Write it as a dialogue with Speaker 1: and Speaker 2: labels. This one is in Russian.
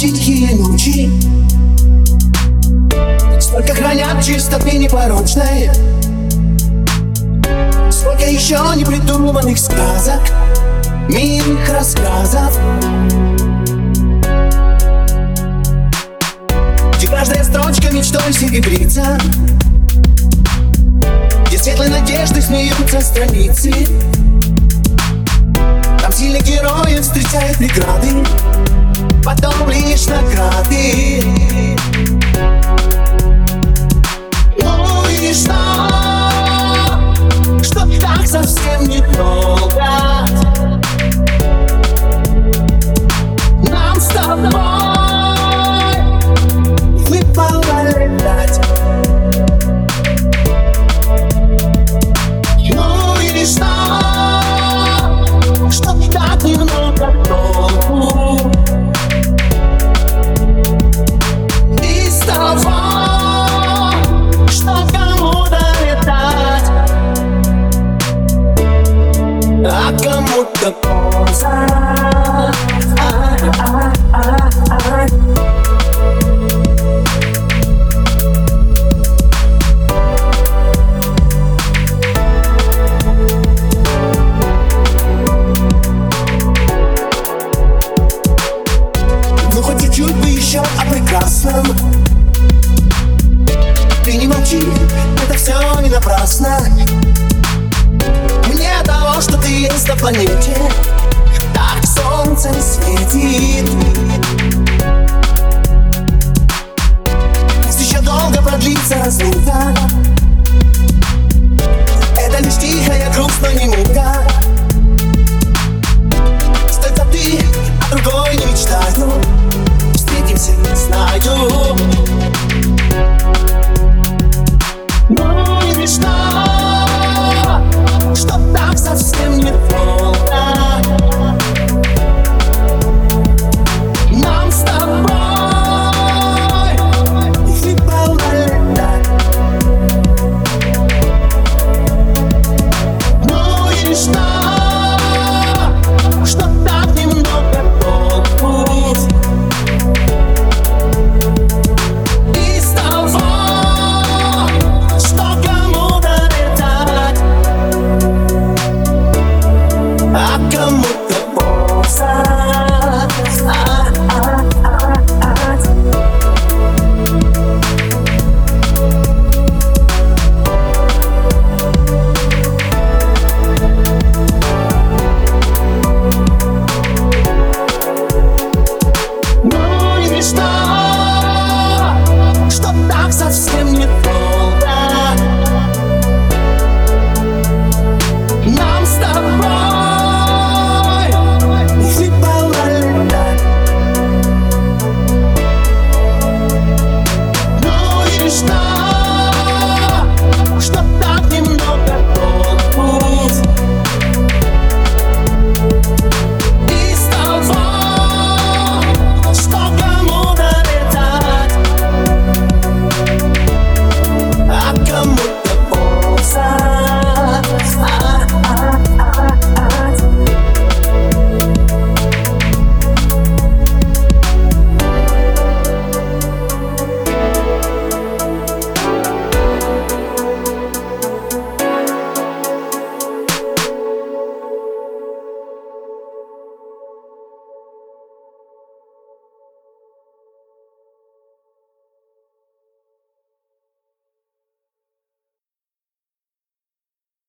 Speaker 1: тихие ночи Сколько хранят чистоты непорочной. Сколько еще непридуманных сказок Милых рассказов. Где каждая строчка мечтой серебрится Где светлой надежды смеются страницы. Там сильных героев встречают преграды потом лишь на money.